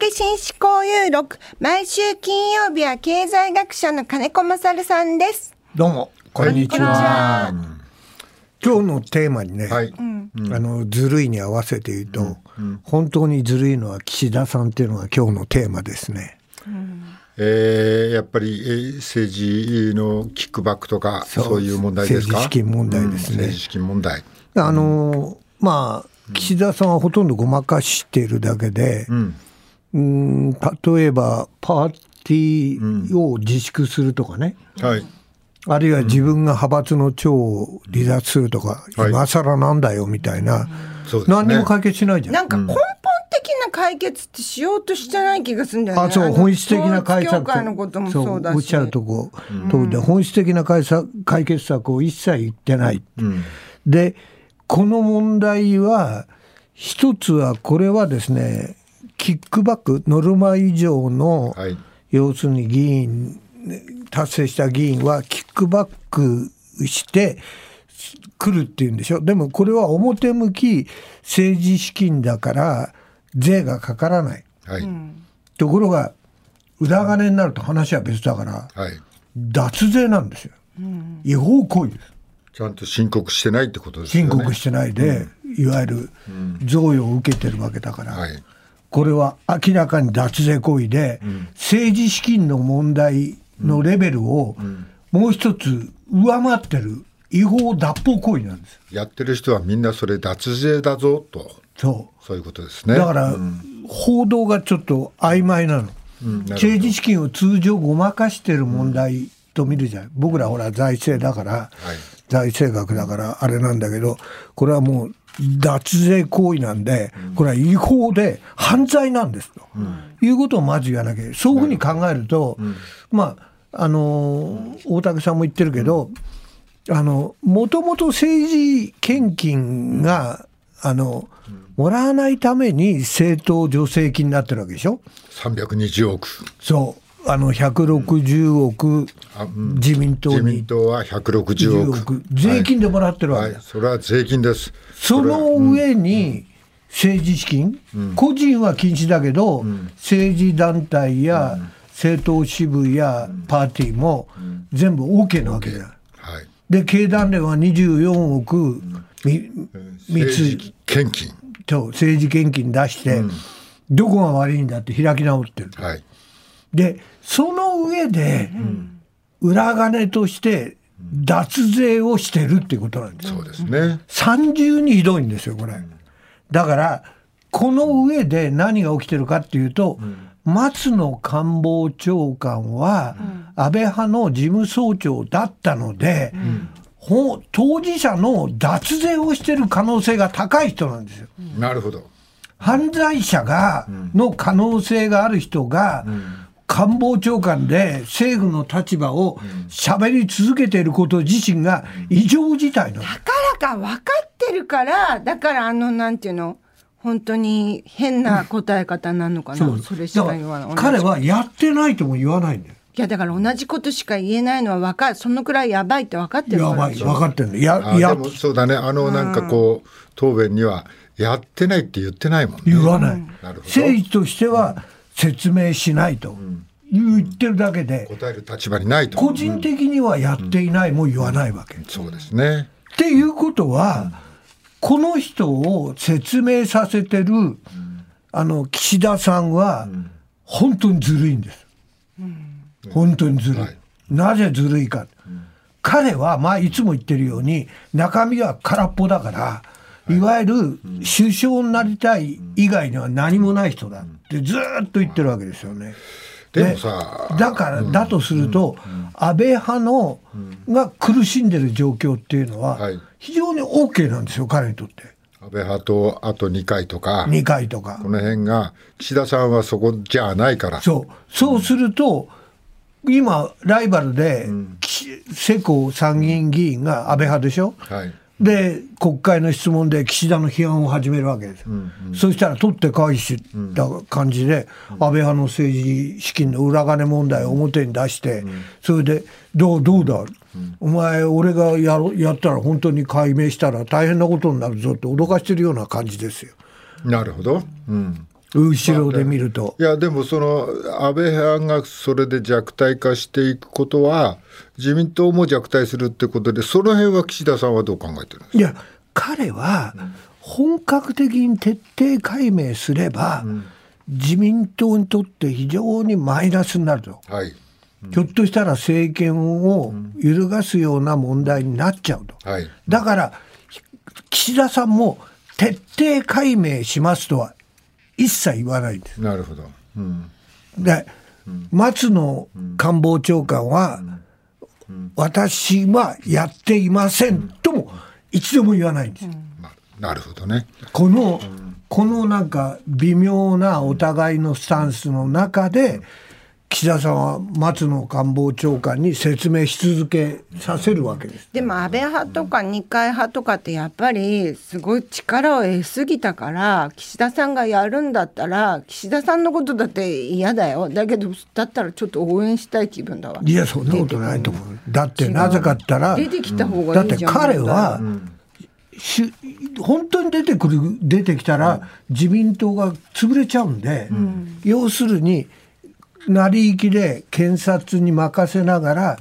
け紳士交友録。毎週金曜日は経済学者の金子勝さんです。どうもこんにちは。今日のテーマにね、はい。あのずるいに合わせて言うと、本当にずるいのは岸田さんっていうのが今日のテーマですね。えー、やっぱり、えー政治のキックバックとかそうそういう問題ですか？政治資金問題ですねうん政治資金問題。あのまあ岸田さんはほとんどごまかしているだけで、うん。うん例えばパーティーを自粛するとかね、はい。あるいは自分が派閥の長を離脱するとか、はい今更なんだよみたいな、そうですね。何にも解決しないじゃん。なんか根本的な解決ってしようとしてない気がするんだよね。あそうの本質的な解統一策教会のこともそうだし。おっしゃるとこ通りで、本質的な解策解決策を一切言ってない、うん。でこの問題は一つはこれはですねキックバックノルマ以上の、はい。要するに議員達成した議員はキックバックして来るっていうんでしょでもこれは表向き政治資金だから税がかからないはい。ところが裏金になると話は別だからはい。脱税なんですよ、違法行為ですちゃんと申告してないってことですよね。申告してないで、いわゆる贈与を受けてるわけだから、はい。これは明らかに脱税行為で、政治資金の問題のレベルをもう一つ上回ってる違法脱法行為なんです。よやってる人はみんなそれ脱税だぞと。そう。そういうことですね。だから、報道がちょっと曖昧なの、うん。な政治資金を通常ごまかしてる問題と見るじゃん、僕らほら財政だから、財政学だからあれなんだけどこれはもう脱税行為なんで、これは違法で犯罪なんですと、いうことをまず言わなきゃそういうふうに考えると、まああのー大竹さんも言ってるけど、あのもともと政治献金があの、もらわないために政党助成金になってるわけでしょ？320億。そうあの160億自民党自民に党は160 10億。億税金でもらってるわけだ、はい。それは税金です。その上に政治資金、個人は禁止だけど、政治団体や政党支部やパーティーも全部 OK なわけだよ。はい。で経団連は24億み密献金。と政治献金出して、どこが悪いんだって開き直ってる。はい。でその上で、裏金として脱税をしてるっていうことなんです。よそうですね。三重にひどいんですよこれ。だからこの上で何が起きてるかっていうと、松野官房長官は安倍派の事務総長だったので、ほ当事者の脱税をしてる可能性が高い人なんですよ。なるほど。犯罪者が、の可能性がある人が、官房長官で政府の立場を喋り続けていること自身が異常事態なんです。だからか分かってるから、だからあの、なんていうの、本当に変な答え方なのかな。それしか言わない。彼はやってないとも言わないんだよ。いや、だから同じことしか言えないのは分かる。そのくらいやばいって分かってるからやばい、分かってるんだよ。や、あやでもそうだね。あのなんかこう答弁にはやってないって言ってないもんね。言わない。なるほど政治としては説明しないと言ってるだけで、答える立場にないと。個人的にはやっていないも言わないわけ。そうですね。っていうことは、この人を説明させてる、あの岸田さんは本当にずるいんです。本当にずるい。はいなぜずるいか。彼は、まあ、いつも言ってるように、中身は空っぽだから、いわゆる首相になりたい以外には何もない人だってずーっと言ってるわけですよね。でもさねだから、だとすると、安倍派の、が苦しんでる状況っていうのははい、非常に OK なんですよ、彼にとって。安倍派とあと2回とか、2回とかこ。の辺が岸田さんはそこじゃないから。そう。そうすると、今、ライバルで、岸世耕参議院議員が安倍派でしょ？はい。で、国会の質問で岸田の批判を始めるわけですよ。そしたら取って返した感じで、安倍派の政治資金の裏金問題を表に出して、それで、どう、どうだ、お前、俺がやろやったら本当に解明したら大変なことになるぞって脅かしてるような感じですよ。なるほど。うん。後ろで見ると。いやでもその安倍派がそれで弱体化していくことは自民党も弱体するってことでその辺は岸田さんはどう考えてるんですか？いや彼は本格的に徹底解明すれば、自民党にとって非常にマイナスになると。はいひょっとしたら政権を揺るがすような問題になっちゃうと。はいだから岸田さんも徹底解明しますとは一切言わないんです。なるほど、うん、で、松野官房長官は、私はやっていませんとも一度も言わないんです。まなるほどね。この、このなんか微妙なお互いのスタンスの中で、岸田さんは松野官房長官に説明し続けさせるわけです。でも安倍派とか二階派とかってやっぱりすごい力を得すぎたから岸田さんがやるんだったら岸田さんのことだって嫌だよ。だけどだったらちょっと応援したい気分だわ。いや、そんなことないと思う。だってなぜかったら、出てきた方だってがいいじゃん。彼は、し本当に出てくる出てきたら自民党が潰れちゃうんで、要するに成り行きで検察に任せながら、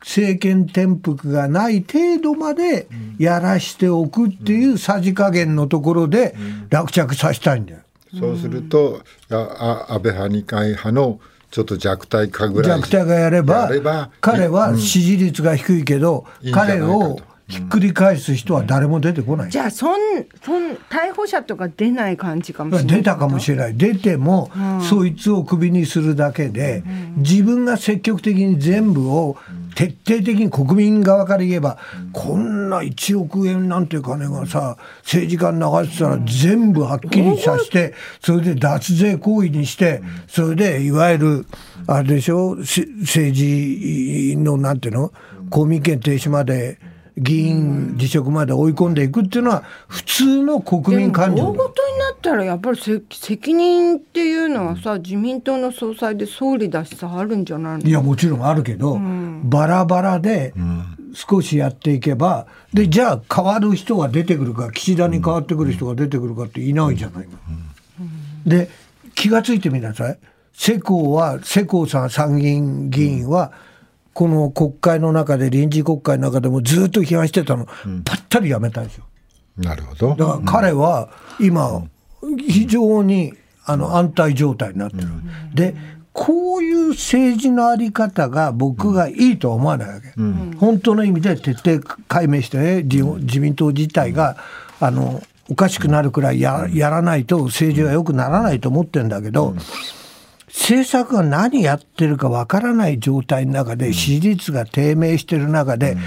政権転覆がない程度までやらしておくっていうさじ加減のところで落着させたいんだよ。そうするとああ安倍派二階派のちょっと弱体化ぐらい弱体がやれば彼は支持率が低いけど、いいん彼と。をひっくり返す人は誰も出てこない。じゃあそんそん逮捕者とか出ない感じかもしれない。出たかもしれない。出ても、そいつをクビにするだけで、自分が積極的に全部を徹底的に国民側から言えば、こんな1億円なんて金がさ政治家に流してたら全部はっきりさせて、それで脱税行為にして、それでいわゆるあれでしょせ政治のなんていうの公民権停止まで議員辞職まで追い込んでいくっていうのは普通の国民感情。大ごとになったらやっぱりせ責任っていうのはさ自民党の総裁で総理だしさあるんじゃないの？いやもちろんあるけど、バラバラで少しやっていけば、でじゃあ変わる人が出てくるか岸田に変わってくる人が出てくるかっていないじゃないの。で気がついてみなさい。世耕は世耕さん参議院議員は、この国会の中で臨時国会の中でもずっと批判してたの、ぱったりやめたんですよ。なるほど。だから彼は今非常にあの安泰状態になってる。でこういう政治のあり方が僕がいいとは思わないわけ。本当の意味で徹底解明してね自自民党自体があのおかしくなるくらいややらないと政治は良くならないと思ってんだけど、政策が何やってるかわからない状態の中で支持率が低迷してる中で、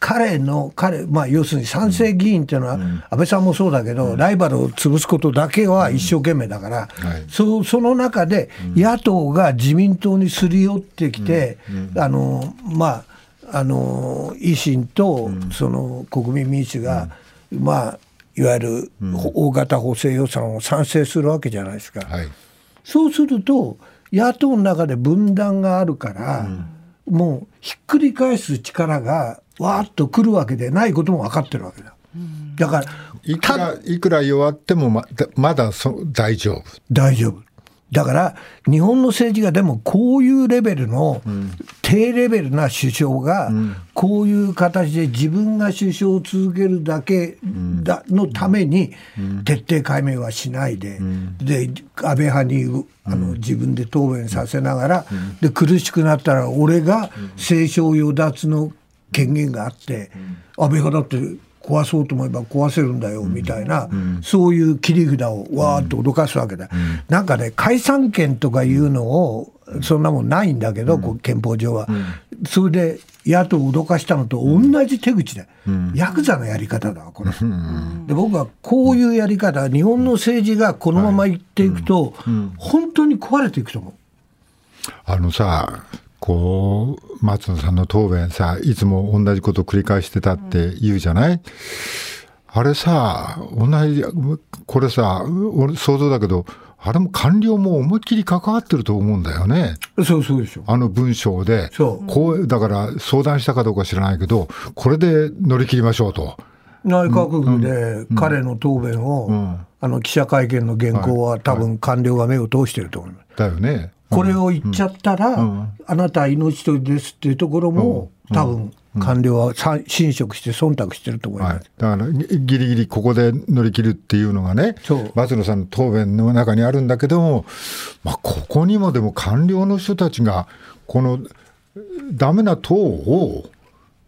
彼の彼、まあ、要するに賛成議員っていうのは、安倍さんもそうだけど、ライバルを潰すことだけは一生懸命だから、はい。そその中で野党が自民党にすり寄ってきて、あのまああの維新とその国民民主が、まあいわゆる大型補正予算を賛成するわけじゃないですか。はい。そうすると野党の中で分断があるから、もうひっくり返す力がわーっと来るわけでないことも分かってるわけだ。だからいくらいくら弱ってもまだまだそ大丈夫大丈夫。だから日本の政治がでもこういうレベルの低レベルな首相がこういう形で自分が首相を続けるだけだのために徹底解明はしないでで安倍派にあの自分で答弁させながらで苦しくなったら俺が清少与奪の権限があって安倍派だって壊そうと思えば壊せるんだよみたいな、そういう切り札をわーっと脅かすわけだ、なんかね解散権とかいうのをそんなもんないんだけど、こう憲法上は、それで野党を脅かしたのと同じ手口で、ヤクザのやり方だわこれ、で僕はこういうやり方日本の政治がこのままいっていくと、本当に壊れていくと思う。あのさこう松野さんの答弁さいつも同じこと繰り返してたって言うじゃない、あれさ同じこれさ俺想像だけどあれも官僚も思いっきり関わってると思うんだよね。そうそうでしょ。あの文章で。そう。こうだから相談したかどうか知らないけどこれで乗り切りましょうと。内閣府で彼の答弁を、あの記者会見の原稿は多分官僚が目を通してると思います。だよね。これを言っちゃったら、あなたは命取りですっていうところも、多分官僚は侵食して忖度してると思います、はい、だからギリギリここで乗り切るっていうのがね松野さんの答弁の中にあるんだけども、まあ、ここにもでも官僚の人たちがこのダメな党を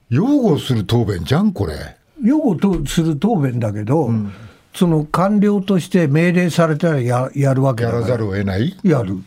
擁護する答弁じゃんこれ。擁護とする答弁だけど、うん、その官僚として命令されたらややるわけだから。やらざるを得ない？やる、うん、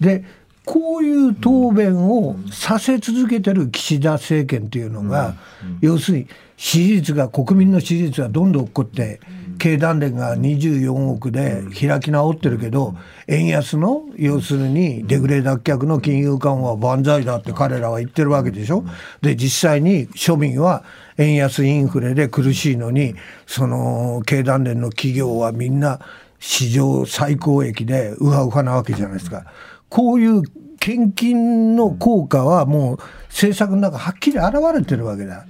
でこういう答弁をさせ続けてる岸田政権というのが、要するに支持率が、国民の支持率がどんどん落っこって、経団連が24億で開き直ってるけど、円安の要するにデフレ脱却の金融緩和は万歳だって彼らは言ってるわけでしょ？で、実際に庶民は円安インフレで苦しいのに、その経団連の企業はみんな史上最高益でウハウハなわけじゃないですか。こういう献金の効果はもう政策の中はっきり現れてるわけだ。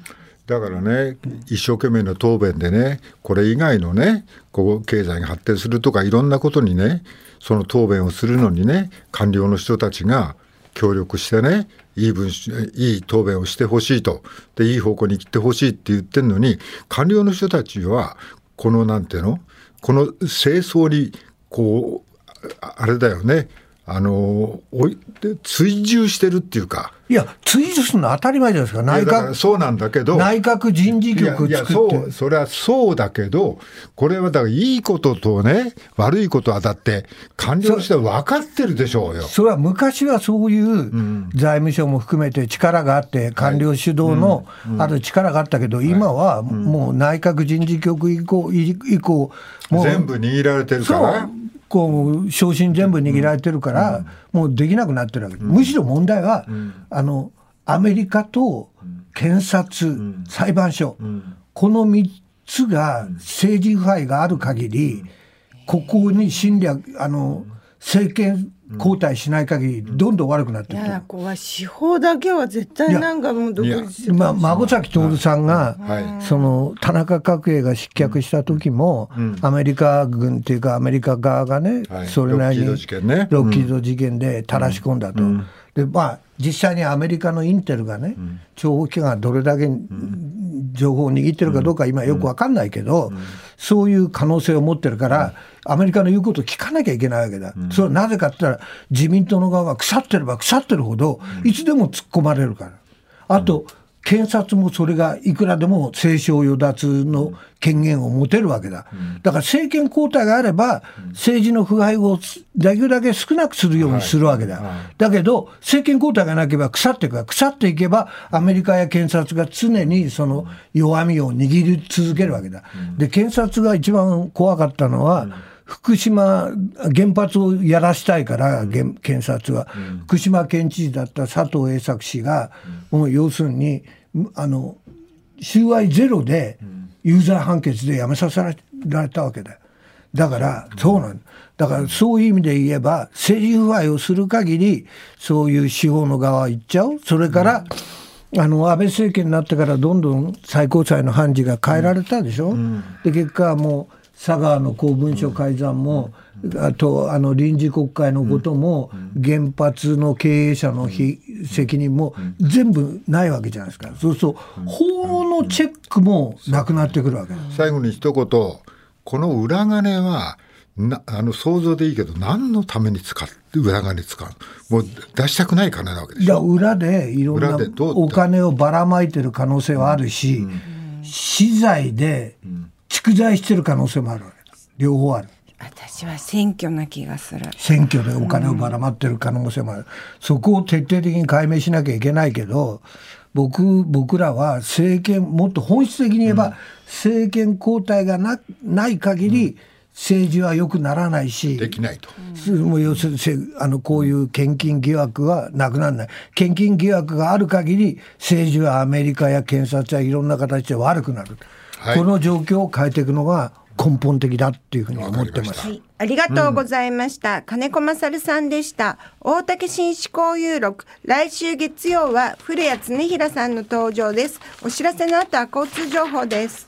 だからね、一生懸命の答弁でね、これ以外のね、こう経済が発展するとか、いろんなことにね、その答弁をするのにね、官僚の人たちが協力してね、いい文いい答弁をしてほしいと、で、いい方向に切ってほしいって言ってるのに、官僚の人たちは、このなんていうの、この清掃に、こう、あれだよね、あのおい追従してるっていうか。いや、追従するの当たり前じゃないですか、内閣そうなんだけど、内閣人事局いやそうそれはそうだけど、これはだからいいこととね、悪いことはだって、官僚としては分かってるでしょうよ。それは昔はそういう財務省も含めて力があって、官僚主導のある力があったけど、今はもう内閣人事局以降、以降もう。全部握られてるから。こう昇進全部握られてるから、もうできなくなってるわけ、むしろ問題は、あのアメリカと検察、裁判所、この3つが政治腐敗がある限り、ここに侵略あの政権交代しない限りどんどん悪くなっていく、いやこは司法だけは絶対なんかもう独立ま孫崎徹さんが、はい、その田中角栄が失脚した時も、うん、アメリカ軍っていうかアメリカ側がね、はい、それなりにロッキード事件で垂らし込んだと。うん、でまあ実際にアメリカのインテルがね、諜報機関がどれだけ情報を握ってるかどうか今よく分かんないけど、そういう可能性を持ってるから、アメリカの言うことを聞かなきゃいけないわけだ。それはなぜかって言ったら、自民党の側が腐ってれば腐ってるほど、いつでも突っ込まれるから。あと、検察もそれがいくらでも清少与奪の権限を持てるわけだ。だから政権交代があれば、政治の腐敗をできるだけ少なくするようにするわけだ。だけど、政権交代がなければ腐っていくから、腐っていけば、アメリカや検察が常にその弱みを握り続けるわけだ。で、検察が一番怖かったのは、福島原発をやらしたいから、うん、検察は、うん、福島県知事だった佐藤栄作氏が、うん、もう要するにあの収賄ゼロで有罪判決でやめさせられたわけだ。よ。だからそうなん。だからそういう意味で言えば政治腐敗をする限りそういう司法の側は行っちゃう。それから、あの安倍政権になってからどんどん最高裁の判事が変えられたでしょ、うん、で結果もう佐川の公文書改ざんも、あとあの臨時国会のことも、原発の経営者の責任も全部ないわけじゃないですか、そうすると、法のチェックもなくなってくるわけ最後に一言、この裏金は、なあの想像でいいけど、何のために使う、裏金使う、もう出したくない金なわけでしょ？いや、裏でいろんなお金をばらまいてる可能性はあるし、資材で蓄財してる可能性もある両方ある。私は選挙な気がする。選挙でお金をばらまってる可能性もある、うん、そこを徹底的に解明しなきゃいけないけど僕僕らは政権もっと本質的に言えば、うん、政権交代がなない限り、うん。政治は良くならないし、できないと。もう要するにあのこういう献金疑惑はなくならない。献金疑惑がある限り、政治はアメリカや検察やいろんな形で悪くなる。はい、この状況を変えていくのが根本的だっていうふうに思ってます。はい、ありがとうございました。うん、金子勝さんでした。大竹新思考有録。来週月曜は古谷恒平さんの登場です。お知らせの後は交通情報です。